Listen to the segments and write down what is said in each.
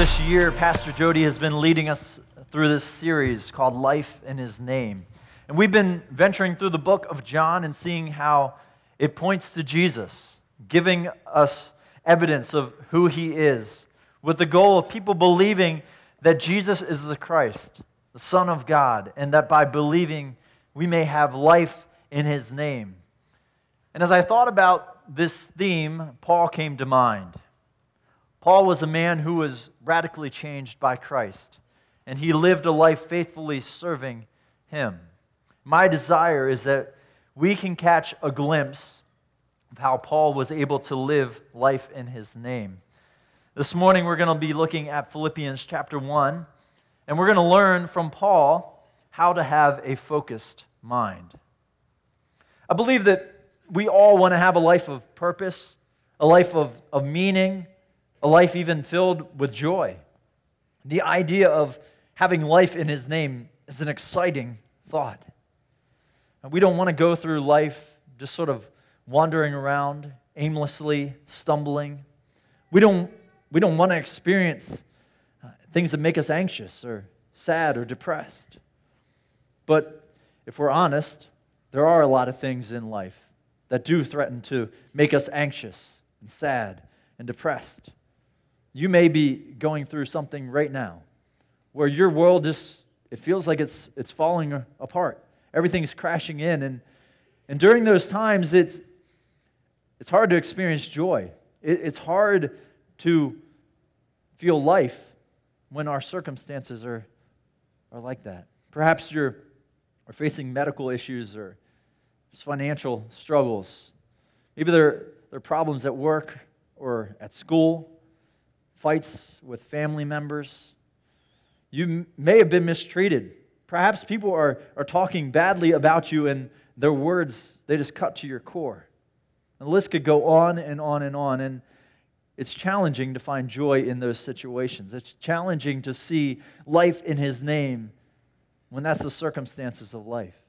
this year, Pastor Jody has been leading us through this series called Life in His Name. And we've been venturing through the book of John and seeing how it points to Jesus, giving us evidence of who He is, with the goal of people believing that Jesus is the Christ, the Son of God, and that by believing we may have life in His name. And as I thought about this theme, Paul came to mind. Paul was a man who was radically changed by Christ, and he lived a life faithfully serving him. My desire is that we can catch a glimpse of how Paul was able to live life in his name. This morning, we're going to be looking at Philippians chapter 1, and we're going to learn from Paul how to have a focused mind. I believe that we all want to have a life of purpose, a life of, of meaning, a life even filled with joy. The idea of having life in His name is an exciting thought. And we don't want to go through life just sort of wandering around, aimlessly stumbling. We don't, we don't want to experience uh, things that make us anxious or sad or depressed. But if we're honest, there are a lot of things in life that do threaten to make us anxious and sad and depressed. You may be going through something right now where your world just it feels like it's it's falling apart. Everything's crashing in and and during those times it's it's hard to experience joy. It, it's hard to feel life when our circumstances are are like that. Perhaps you're are facing medical issues or financial struggles. Maybe there, there are problems at work or at school fights with family members. You may have been mistreated. Perhaps people are, are talking badly about you and their words, they just cut to your core. And the list could go on and on and on. And it's challenging to find joy in those situations. It's challenging to see life in His name when that's the circumstances of life.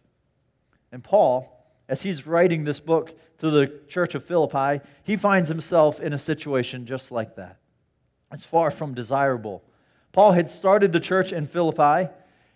And Paul, as he's writing this book to the church of Philippi, he finds himself in a situation just like that. It's far from desirable. Paul had started the church in Philippi,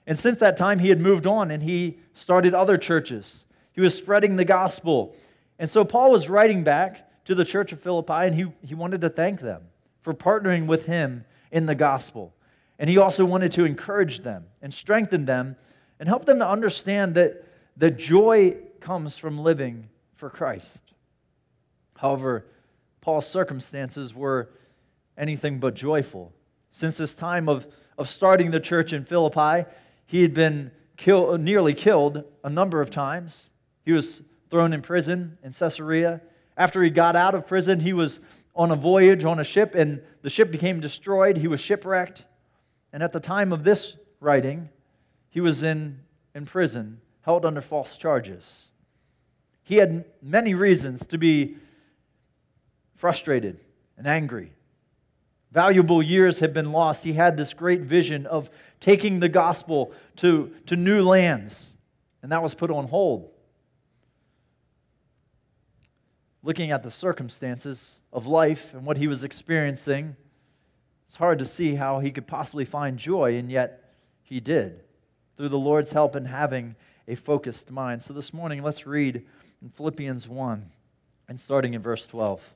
and since that time he had moved on and he started other churches. He was spreading the gospel. And so Paul was writing back to the church of Philippi, and he, he wanted to thank them for partnering with him in the gospel. And he also wanted to encourage them and strengthen them and help them to understand that the joy comes from living for Christ. However, Paul's circumstances were anything but joyful. Since this time of, of starting the church in Philippi, he had been kill, nearly killed a number of times. He was thrown in prison in Caesarea. After he got out of prison, he was on a voyage on a ship, and the ship became destroyed. He was shipwrecked. And at the time of this writing, he was in, in prison, held under false charges. He had many reasons to be frustrated and angry. Valuable years had been lost. He had this great vision of taking the gospel to, to new lands, and that was put on hold. Looking at the circumstances of life and what he was experiencing, it's hard to see how he could possibly find joy, and yet he did through the Lord's help in having a focused mind. So this morning, let's read in Philippians 1 and starting in verse 12.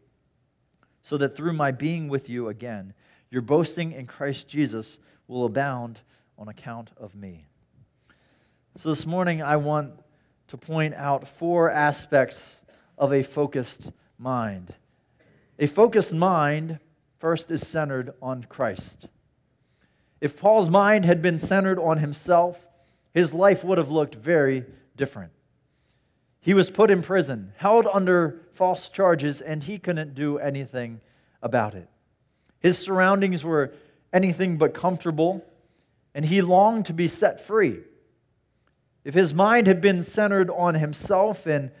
so that through my being with you again, your boasting in Christ Jesus will abound on account of me. So this morning, I want to point out four aspects of a focused mind. A focused mind, first, is centered on Christ. If Paul's mind had been centered on himself, his life would have looked very different. He was put in prison, held under false charges, and he couldn't do anything about it. His surroundings were anything but comfortable, and he longed to be set free. If his mind had been centered on himself and,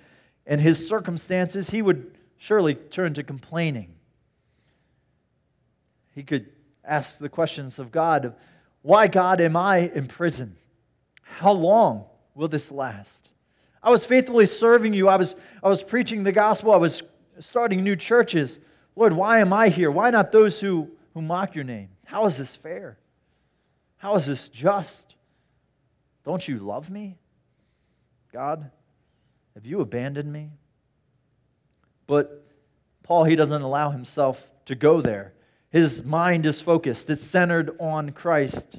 and his circumstances, he would surely turn to complaining. He could ask the questions of God Why, God, am I in prison? How long will this last? I was faithfully serving you. I was, I was preaching the gospel. I was starting new churches. Lord, why am I here? Why not those who, who mock your name? How is this fair? How is this just? Don't you love me? God, have you abandoned me? But Paul, he doesn't allow himself to go there. His mind is focused, it's centered on Christ.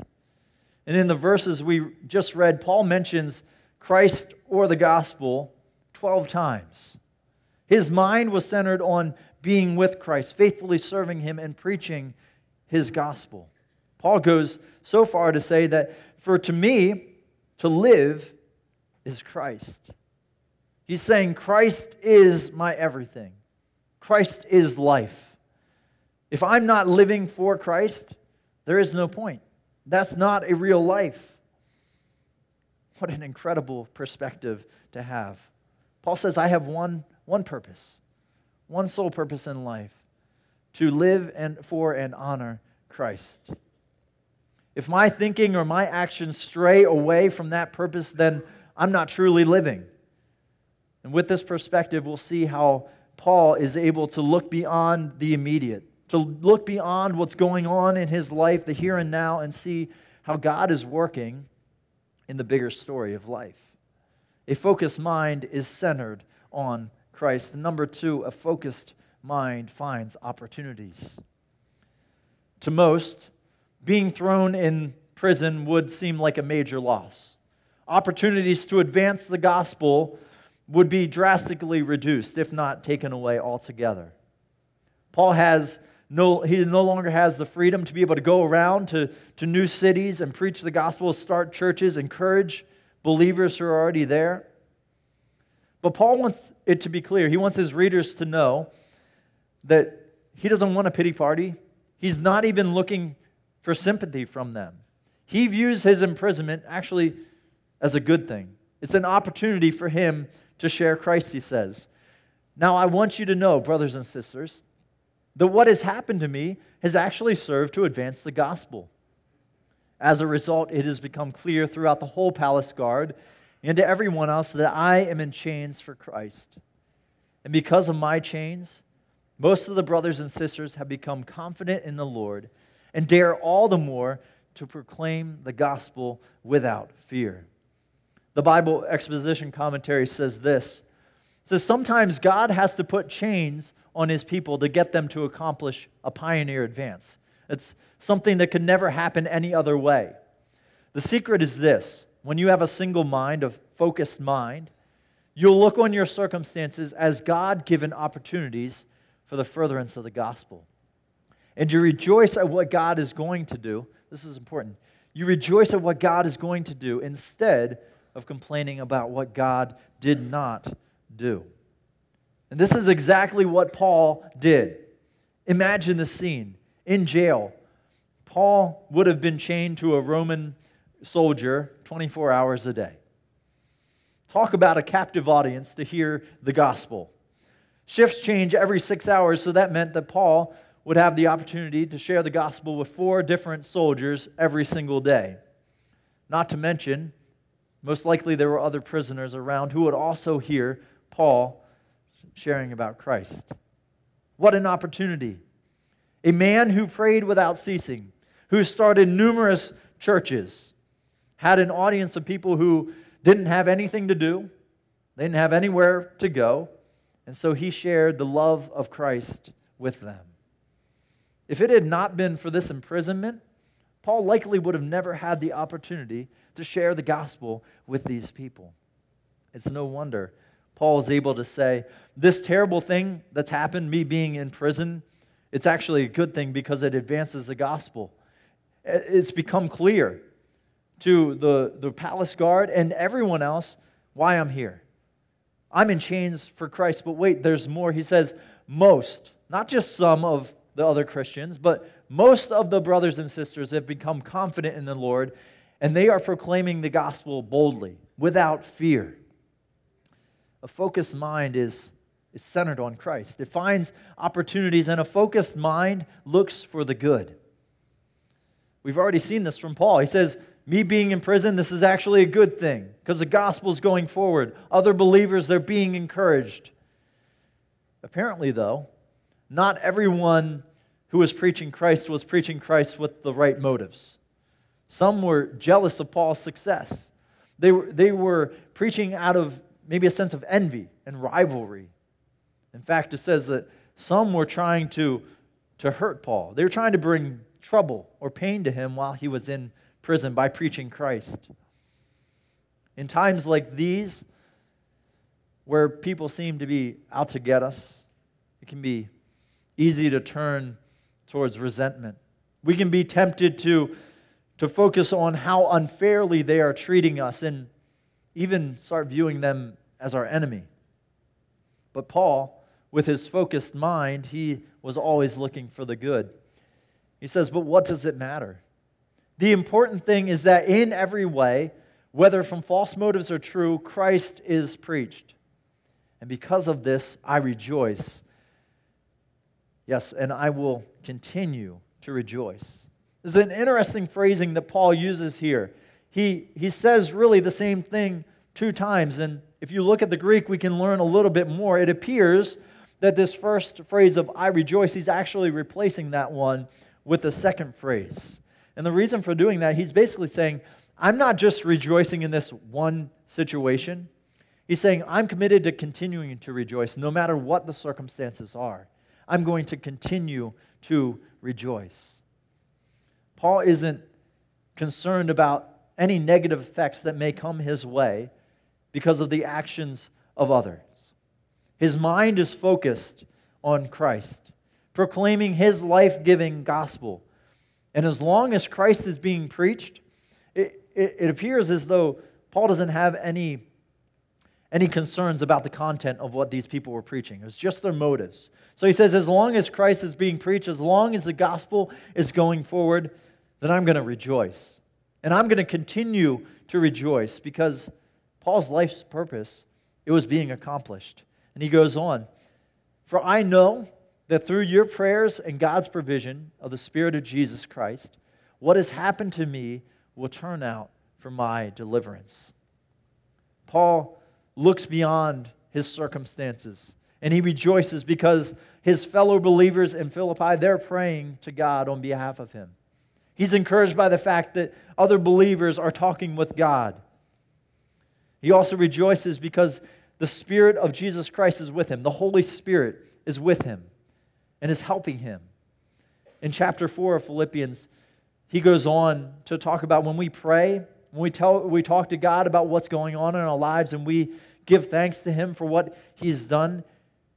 And in the verses we just read, Paul mentions Christ or the gospel 12 times. His mind was centered on being with Christ, faithfully serving him and preaching his gospel. Paul goes so far to say that for to me, to live is Christ. He's saying, Christ is my everything. Christ is life. If I'm not living for Christ, there is no point. That's not a real life. What an incredible perspective to have. Paul says, I have one, one purpose, one sole purpose in life to live and for and honor Christ. If my thinking or my actions stray away from that purpose, then I'm not truly living. And with this perspective, we'll see how Paul is able to look beyond the immediate, to look beyond what's going on in his life, the here and now, and see how God is working in the bigger story of life. A focused mind is centered on Christ. Number two, a focused mind finds opportunities. To most, being thrown in prison would seem like a major loss. Opportunities to advance the gospel would be drastically reduced, if not taken away altogether. Paul has no, he no longer has the freedom to be able to go around to, to new cities and preach the gospel, start churches, encourage believers who are already there. But Paul wants it to be clear. He wants his readers to know that he doesn't want a pity party. He's not even looking for sympathy from them. He views his imprisonment actually as a good thing. It's an opportunity for him to share Christ, he says. Now, I want you to know, brothers and sisters, that what has happened to me has actually served to advance the gospel. As a result, it has become clear throughout the whole palace guard and to everyone else that I am in chains for Christ. And because of my chains, most of the brothers and sisters have become confident in the Lord and dare all the more to proclaim the gospel without fear. The Bible exposition commentary says this. It says sometimes God has to put chains on his people to get them to accomplish a pioneer advance. It's something that could never happen any other way. The secret is this when you have a single mind, a focused mind, you'll look on your circumstances as God given opportunities for the furtherance of the gospel. And you rejoice at what God is going to do. This is important. You rejoice at what God is going to do instead of complaining about what God did not do. And this is exactly what Paul did. Imagine the scene in jail. Paul would have been chained to a Roman soldier 24 hours a day. Talk about a captive audience to hear the gospel. Shifts change every six hours, so that meant that Paul would have the opportunity to share the gospel with four different soldiers every single day. Not to mention, most likely there were other prisoners around who would also hear Paul sharing about Christ. What an opportunity! A man who prayed without ceasing, who started numerous churches, had an audience of people who didn't have anything to do, they didn't have anywhere to go, and so he shared the love of Christ with them. If it had not been for this imprisonment, Paul likely would have never had the opportunity to share the gospel with these people. It's no wonder Paul is able to say, This terrible thing that's happened, me being in prison, it's actually a good thing because it advances the gospel. It's become clear to the, the palace guard and everyone else why I'm here. I'm in chains for Christ, but wait, there's more. He says, most, not just some of the other Christians, but most of the brothers and sisters have become confident in the Lord, and they are proclaiming the gospel boldly, without fear. A focused mind is, is centered on Christ. It finds opportunities, and a focused mind looks for the good. We've already seen this from Paul. He says, Me being in prison, this is actually a good thing because the gospel is going forward. Other believers, they're being encouraged. Apparently, though, not everyone who was preaching Christ was preaching Christ with the right motives. Some were jealous of Paul's success. They were, they were preaching out of maybe a sense of envy and rivalry. In fact, it says that some were trying to, to hurt Paul. They were trying to bring trouble or pain to him while he was in prison by preaching Christ. In times like these, where people seem to be out to get us, it can be easy to turn towards resentment. We can be tempted to, to focus on how unfairly they are treating us and even start viewing them as our enemy. But Paul, with his focused mind, he was always looking for the good. He says, But what does it matter? The important thing is that in every way, whether from false motives or true, Christ is preached. And because of this, I rejoice Yes, and I will continue to rejoice. This is an interesting phrasing that Paul uses here. He, he says really the same thing two times. And if you look at the Greek, we can learn a little bit more. It appears that this first phrase of I rejoice, he's actually replacing that one with the second phrase. And the reason for doing that, he's basically saying, I'm not just rejoicing in this one situation. He's saying, I'm committed to continuing to rejoice no matter what the circumstances are. I'm going to continue to rejoice. Paul isn't concerned about any negative effects that may come his way because of the actions of others. His mind is focused on Christ, proclaiming his life giving gospel. And as long as Christ is being preached, it, it, it, appears as though Paul doesn't have any any concerns about the content of what these people were preaching. It was just their motives. So he says, as long as Christ is being preached, as long as the gospel is going forward, then I'm going to rejoice. And I'm going to continue to rejoice because Paul's life's purpose, it was being accomplished. And he goes on, For I know that through your prayers and God's provision of the Spirit of Jesus Christ, what has happened to me will turn out for my deliverance. Paul looks beyond his circumstances and he rejoices because his fellow believers in Philippi they're praying to God on behalf of him. He's encouraged by the fact that other believers are talking with God. He also rejoices because the Spirit of Jesus Christ is with him. The Holy Spirit is with him and is helping him. In chapter 4 of Philippians, he goes on to talk about when we pray, when we, tell, we talk to God about what's going on in our lives and we give thanks to Him for what He's done,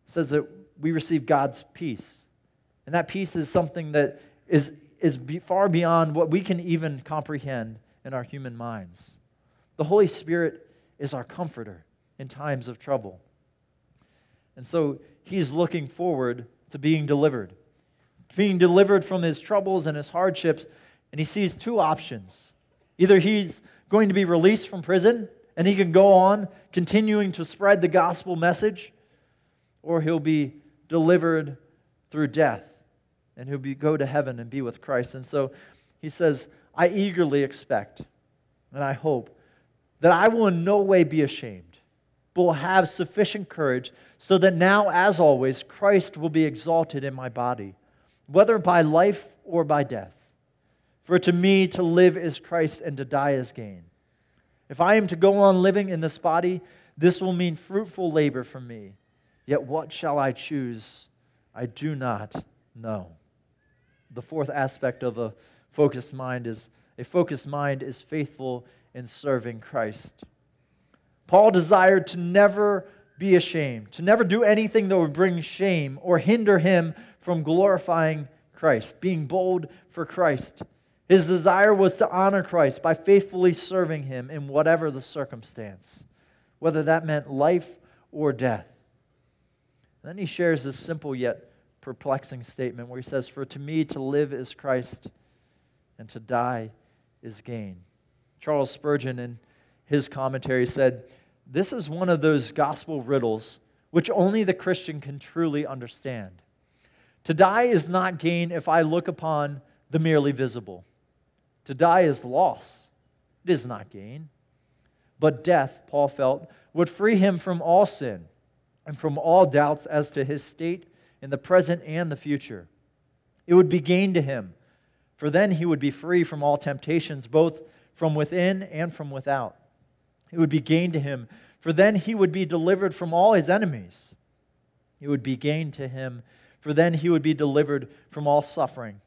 says that we receive God's peace. And that peace is something that is is far beyond what we can even comprehend in our human minds. The Holy Spirit is our comforter in times of trouble. And so he's looking forward to being delivered, being delivered from his troubles and his hardships. And he sees two options either he's going to be released from prison and he can go on continuing to spread the gospel message, or he'll be delivered through death and he'll be, go to heaven and be with Christ. And so he says, I eagerly expect and I hope that I will in no way be ashamed, but will have sufficient courage so that now, as always, Christ will be exalted in my body, whether by life or by death. For to me, to live is Christ and to die is gain. If I am to go on living in this body, this will mean fruitful labor for me. Yet what shall I choose? I do not know. The fourth aspect of a focused mind is a focused mind is faithful in serving Christ. Paul desired to never be ashamed, to never do anything that would bring shame or hinder him from glorifying Christ, being bold for Christ. His desire was to honor Christ by faithfully serving him in whatever the circumstance, whether that meant life or death. Then he shares this simple yet perplexing statement where he says, For to me to live is Christ, and to die is gain. Charles Spurgeon, in his commentary, said, This is one of those gospel riddles which only the Christian can truly understand. To die is not gain if I look upon the merely visible. To die is loss, it is not gain. But death, Paul felt, would free him from all sin and from all doubts as to his state in the present and the future. It would be gain to him, for then he would be free from all temptations, both from within and from without. It would be gain to him, for then he would be delivered from all his enemies. It would be gain to him, for then he would be delivered from all suffering.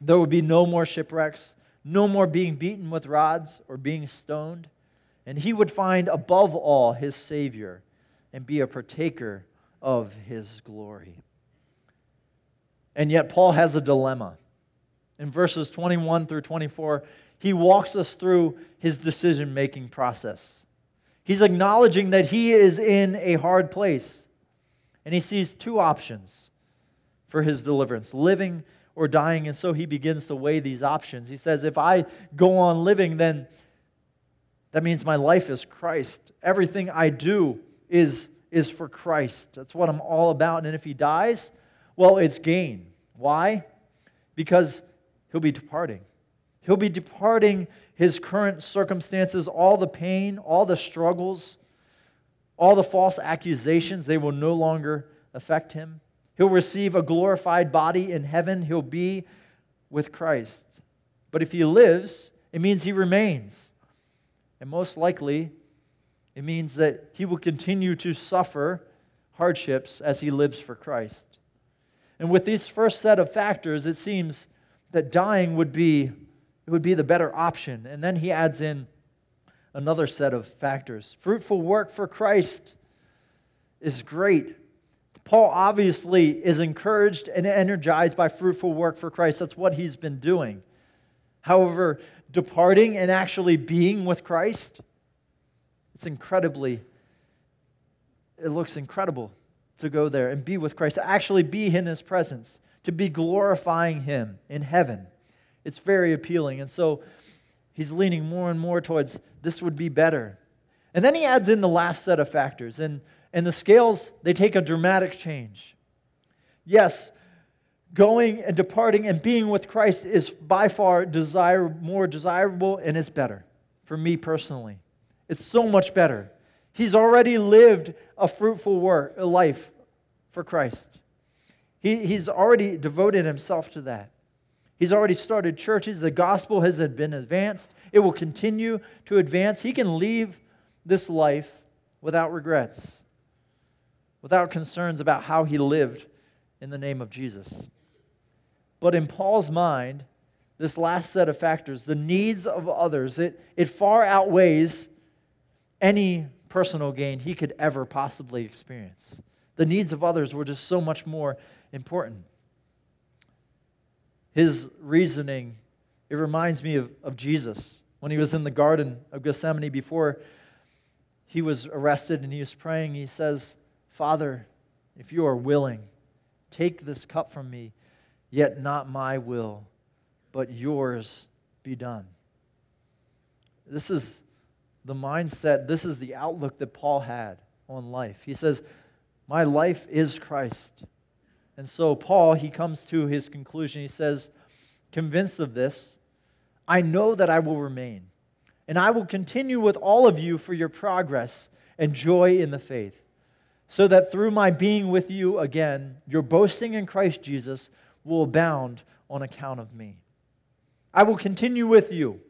There would be no more shipwrecks, no more being beaten with rods or being stoned, and he would find above all his Savior and be a partaker of his glory. And yet, Paul has a dilemma. In verses 21 through 24, he walks us through his decision making process. He's acknowledging that he is in a hard place, and he sees two options for his deliverance living or dying. And so he begins to weigh these options. He says, If I go on living, then that means my life is Christ. Everything I do is, is for Christ. That's what I'm all about. And if he dies, well, it's gain. Why? Because he'll be departing. He'll be departing his current circumstances, all the pain, all the struggles, all the false accusations, they will no longer affect him. He'll receive a glorified body in heaven. He'll be with Christ. But if he lives, it means he remains. And most likely, it means that he will continue to suffer hardships as he lives for Christ. And with these first set of factors, it seems that dying would be, it would be the better option. And then he adds in another set of factors. Fruitful work for Christ is great. Paul obviously is encouraged and energized by fruitful work for Christ. That's what he's been doing. However, departing and actually being with Christ, it's incredibly, it looks incredible to go there and be with Christ, to actually be in his presence, to be glorifying him in heaven. It's very appealing. And so he's leaning more and more towards this would be better. And then he adds in the last set of factors. And, and the scales, they take a dramatic change. Yes, going and departing and being with Christ is by far desire, more desirable and it's better for me personally. It's so much better. He's already lived a fruitful work, a life for Christ. He, he's already devoted himself to that. He's already started churches. The gospel has been advanced. It will continue to advance. He can leave this life without regrets, without concerns about how he lived in the name of Jesus. But in Paul's mind, this last set of factors, the needs of others, it, it far outweighs any personal gain he could ever possibly experience. The needs of others were just so much more important. His reasoning, it reminds me of, of Jesus when he was in the Garden of Gethsemane before he was arrested and he was praying. He says, Father, if you are willing, take this cup from me, yet not my will, but yours be done. This is the mindset, this is the outlook that Paul had on life. He says, My life is Christ. And so, Paul, he comes to his conclusion. He says, Convinced of this, I know that I will remain, and I will continue with all of you for your progress and joy in the faith, so that through my being with you again, your boasting in Christ Jesus will abound on account of me. I will continue with you.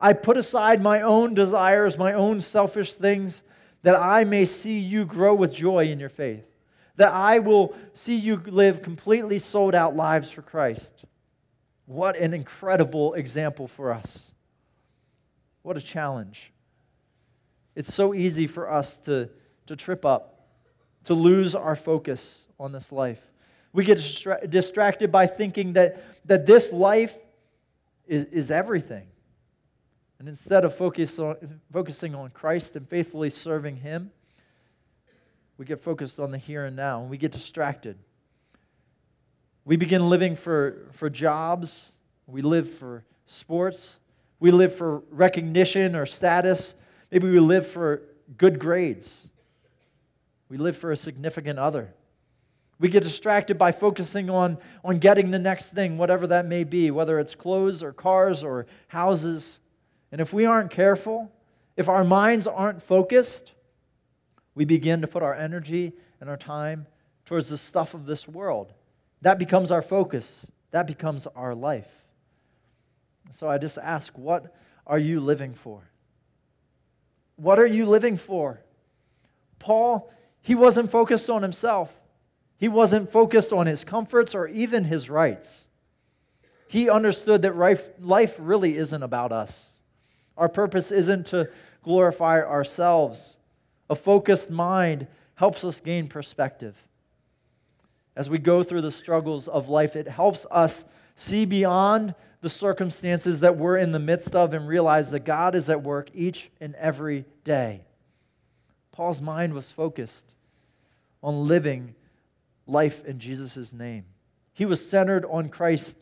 I put aside my own desires, my own selfish things, that I may see you grow with joy in your faith, that I will see you live completely sold out lives for Christ. What an incredible example for us. What a challenge. It's so easy for us to, to trip up, to lose our focus on this life. We get distra- distracted by thinking that, that this life is, is everything. And instead of focus on, focusing on Christ and faithfully serving Him, we get focused on the here and now and we get distracted. We begin living for, for jobs, we live for sports, we live for recognition or status, maybe we live for good grades, we live for a significant other. We get distracted by focusing on, on getting the next thing, whatever that may be, whether it's clothes or cars or houses. And if we aren't careful, if our minds aren't focused, we begin to put our energy and our time towards the stuff of this world. That becomes our focus, that becomes our life. So I just ask, what are you living for? What are you living for? Paul, he wasn't focused on himself. He wasn't focused on his comforts or even his rights. He understood that life really isn't about us. Our purpose isn't to glorify ourselves. A focused mind helps us gain perspective. As we go through the struggles of life, it helps us see beyond the circumstances that we're in the midst of and realize that God is at work each and every day. Paul's mind was focused on living life in Jesus' name. He was centered on Christ.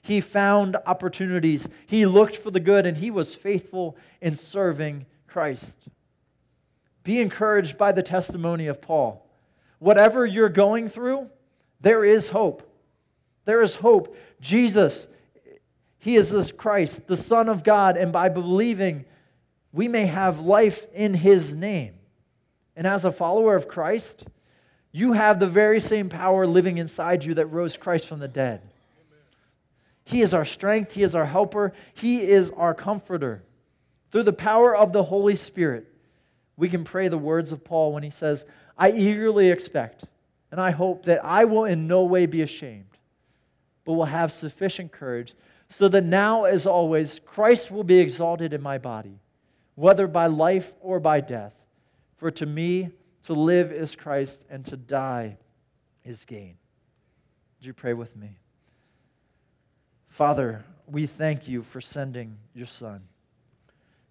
He found opportunities. He looked for the good, and he was faithful in serving Christ. Be encouraged by the testimony of Paul. Whatever you're going through, there is hope. There is hope. Jesus, He is this Christ, the Son of God, and by believing, we may have life in His name. And as a follower of Christ, you have the very same power living inside you that rose Christ from the dead. He is our strength, He is our helper, He is our comforter. Through the power of the Holy Spirit, we can pray the words of Paul when he says, I eagerly expect and I hope that I will in no way be ashamed, but will have sufficient courage, so that now, as always, Christ will be exalted in my body, whether by life or by death. For to me, to live is Christ, and to die is gain. Would you pray with me? Father, we thank you for sending your Son,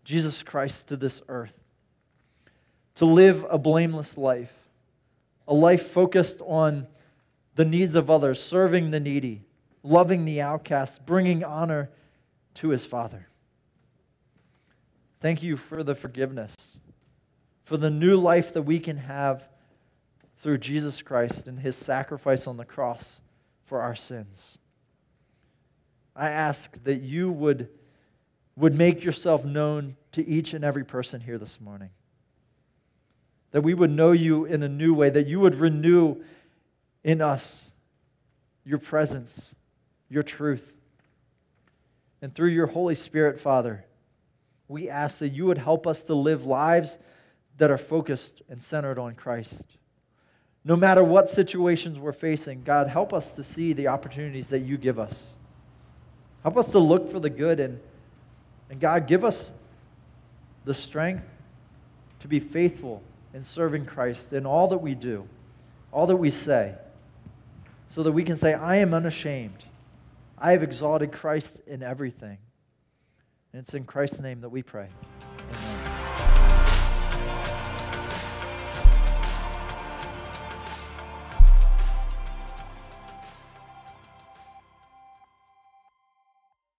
Jesus Christ, to this earth to live a blameless life, a life focused on the needs of others, serving the needy, loving the outcast, bringing honor to his Father. Thank you for the forgiveness for the new life that we can have through Jesus Christ and his sacrifice on the cross for our sins. I ask that you would, would make yourself known to each and every person here this morning. That we would know you in a new way, that you would renew in us your presence, your truth. And through your Holy Spirit, Father, we ask that you would help us to live lives that are focused and centered on Christ. No matter what situations we're facing, God, help us to see the opportunities that you give us. Help us to look for the good and, and God, give us the strength to be faithful in serving Christ in all that we do, all that we say, so that we can say, I am unashamed. I have exalted Christ in everything. And it's in Christ's name that we pray.